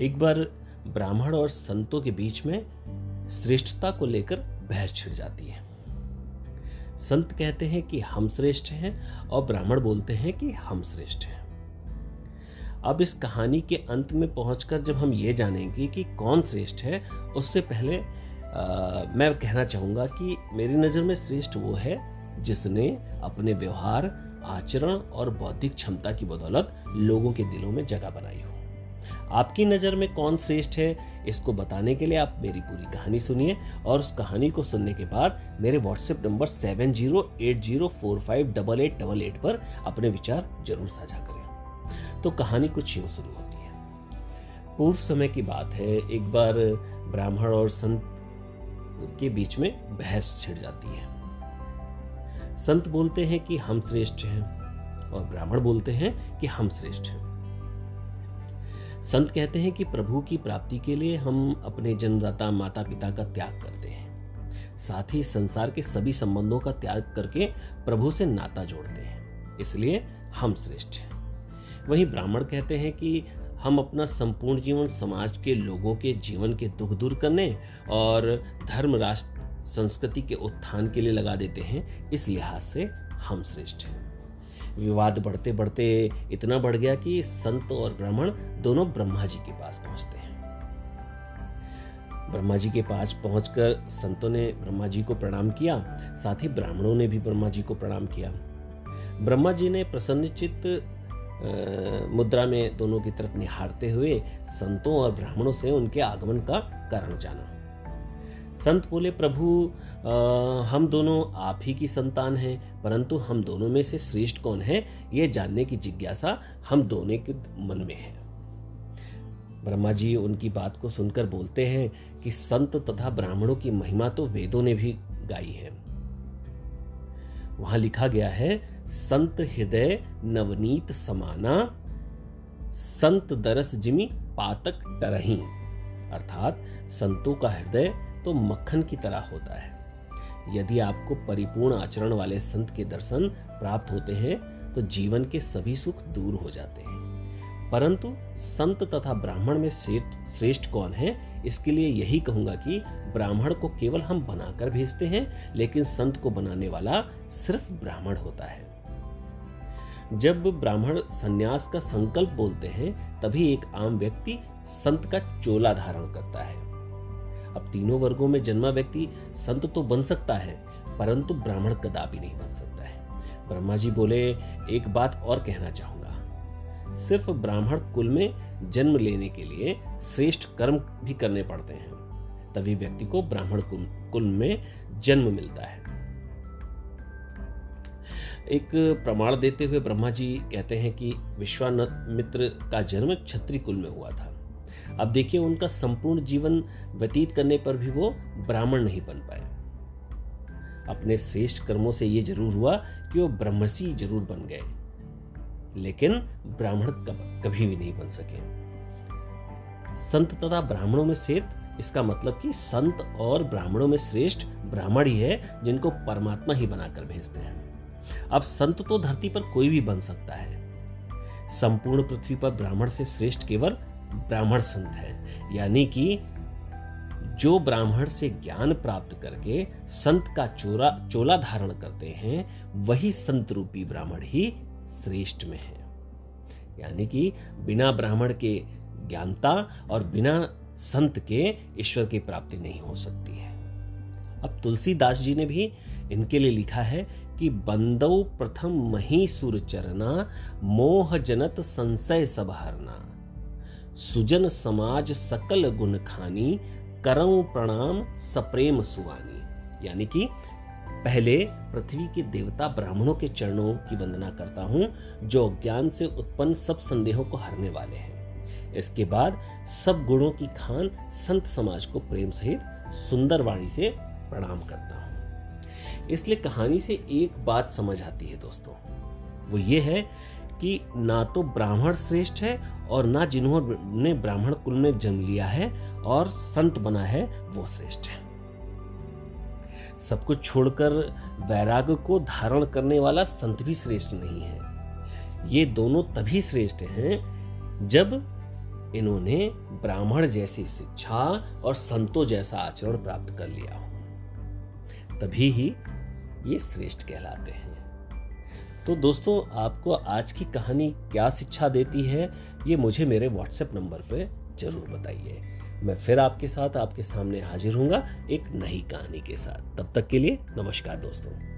एक बार ब्राह्मण और संतों के बीच में श्रेष्ठता को लेकर बहस छिड़ जाती है। संत कहते हैं कि हम श्रेष्ठ हैं और ब्राह्मण बोलते हैं कि हम श्रेष्ठ हैं। अब इस कहानी के अंत में पहुंचकर जब हम ये जानेंगे कि कौन श्रेष्ठ है उससे पहले आ, मैं कहना चाहूँगा कि मेरी नज़र में श्रेष्ठ वो है जिसने अपने व्यवहार आचरण और बौद्धिक क्षमता की बदौलत लोगों के दिलों में जगह बनाई हो। आपकी नज़र में कौन श्रेष्ठ है, इसको बताने के लिए आप मेरी पूरी कहानी सुनिए और उस कहानी को सुनने के बाद मेरे WhatsApp number seven zero eight zero four five double eight double eight पर अपने विचार ज़रूर साझा करें। तो कहानी कुछ यूँ शुरू होती है। पूर्व समय की बात है, एक बार ब्राह्मण और संत के बीच में बहस छिड़ जाती है। संत बोलते हैं कि हम श्रेष्ठ हैं और ब्राह्मण बोलते हैं कि हम श्रेष्ठ हैं। संत कहते हैं कि प्रभु की प्राप्ति के लिए हम अपने जन्मदाता माता पिता का त्याग करते हैं। साथ ही संसार के सभी संबंधों का त्याग करके प्रभु से नाता जोड़ते हैं। इसलिए हम श्रेष्ठ हैं। वहीं ब्राह्मण कहते हैं कि हम अपना संपूर्ण जीवन समाज के लोगों के जीवन के दुख दूर करने और धर्म राष्ट्र संस्कृति के उत्थान के लिए लगा देते हैं। इस लिहाज से हम श्रेष्ठ हैं। विवाद बढ़ते बढ़ते इतना बढ़ गया कि संत और ब्राह्मण दोनों ब्रह्मा जी के पास पहुँचते हैं। ब्रह्मा जी के पास पहुंचकर संतों ने ब्रह्मा जी को प्रणाम किया, साथ ही ब्राह्मणों ने भी ब्रह्मा जी को प्रणाम किया। ब्रह्मा जी ने प्रसन्नचित मुद्रा में दोनों की तरफ़ निहारते हुए संतों और ब्राह्मणों से उनके आगमन का कारण जाना। संत बोले प्रभु आ, हम दोनों आप ही की संतान हैं परंतु हम दोनों में से श्रेष्ठ कौन है? ये जानने की जिज्ञासा हम दोनों के मन में है। ब्रह्मा जी उनकी बात को सुनकर बोलते हैं कि संत तथा ब्राह्मणों की महिमा तो वेदों ने भी गाई है। वहाँ लिखा गया है संत हृदय नवनीत समाना संत दरस जिमी पातक डरही। अर्थात संतों का हृदय तो मक्खन की तरह होता है। यदि आपको परिपूर्ण आचरण वाले संत के दर्शन प्राप्त होते हैं तो जीवन के सभी सुख दूर हो जाते हैं। परंतु संत तथा ब्राह्मण में श्रेष्ठ कौन है? इसके लिए यही कहूँगा कि ब्राह्मण को केवल हम बनाकर भेजते हैं, लेकिन संत को बनाने वाला सिर्फ़ ब्राह्मण होता है। जब ब्राह्मण संन्यास का संकल्प बोलते हैं, तभी एक आम व्यक्ति संत का चोला धारण करता है। अब तीनों वर्गों में जन्मा व्यक्ति संत तो बन सकता है, परंतु ब्राह्मण कदापि नहीं बन सकता है। ब्रह्मा जी बोले, एक बात और कहना चाहूँगा। सिर्फ़ ब्राह्मण कुल में जन्म लेने के लिए श्रेष्ठ कर्म भी करने पड़ते हैं, तभी व्यक्ति को ब्राह्मण कुल में जन्म मिलता है। एक प्रमाण देते हुए ब्रह्मा जी कहते हैं कि विश्वामित्र का जन्म छत्री कुल में हुआ था। अब देखिए, उनका संपूर्ण जीवन व्यतीत करने पर भी वो ब्राह्मण नहीं बन पाए। अपने श्रेष्ठ कर्मों से ये ज़रूर हुआ कि वो ब्रह्मसी ज़रूर बन गए। लेकिन ब्राह्मण कभी भी नहीं बन सके। संत तथा ब्राह्मणों में श्रेष्ठ इसका मतलब कि संत और ब्राह्मणों में श्रेष्ठ ब्राह्मण ही है, जिनको परमात्मा ही बनाकर भेजते हैं। अब संत तो धरती पर कोई भी बन सकता है। संपूर्ण पृथ्वी पर ब्राह्मण से श्रेष्ठ केवल ब्राह्मण संत है। यानी कि जो ब्राह्मण से ज्ञान प्राप्त करके संत का चोरा, चोला धारण करते हैं, वही संत रूपी ब्राह्मण ही श्रेष्ठ में है। यानी कि बिना ब्राह्मण के ज्ञानता और बिना संत के ईश्वर की प्राप्ति नहीं हो सकती है। अब तुलसीदास जी ने भी इनके लिए लिखा है कि बंदव प्रथम मही सुर चरना, मोह जनत संशय सब हरना। सुजन समाज सकल गुण खानी, करऊं प्रणाम सप्रेम सुवानी यानी कि पहले पृथ्वी के देवता ब्राह्मणों के चरणों की वंदना करता हूँ, जो ज्ञान से उत्पन्न सब संदेहों को हरने वाले हैं। इसके बाद सब गुणों की खान संत समाज को प्रेम सहित सुंदर वाणी से प्रणाम करता हूँ। इसलिए कहानी से एक बात समझ आती है दोस्तों। वो ये है कि ना तो ब्राह्मण श्रेष्ठ है और ना जिन्होंने ब्राह्मण कुल में जन्म लिया है और संत बना है, वो श्रेष्ठ है। सब कुछ छोड़कर वैराग को धारण करने वाला संत भी श्रेष्ठ नहीं है। ये दोनों तभी श्रेष्ठ हैं जब इन्होंने ब्राह्मण जैसी शिक्षा और संतों जैसा आचरण प्राप्त कर लिया हो। तभी ही ये श्रेष्ठ कहलाते हैं। तो दोस्तों, आपको आज की कहानी क्या शिक्षा देती है, ये मुझे मेरे व्हाट्सएप नंबर पर ज़रूर बताइए। मैं फिर आपके साथ, आपके सामने हाजिर हूँगा एक नई कहानी के साथ। तब तक के लिए नमस्कार दोस्तों।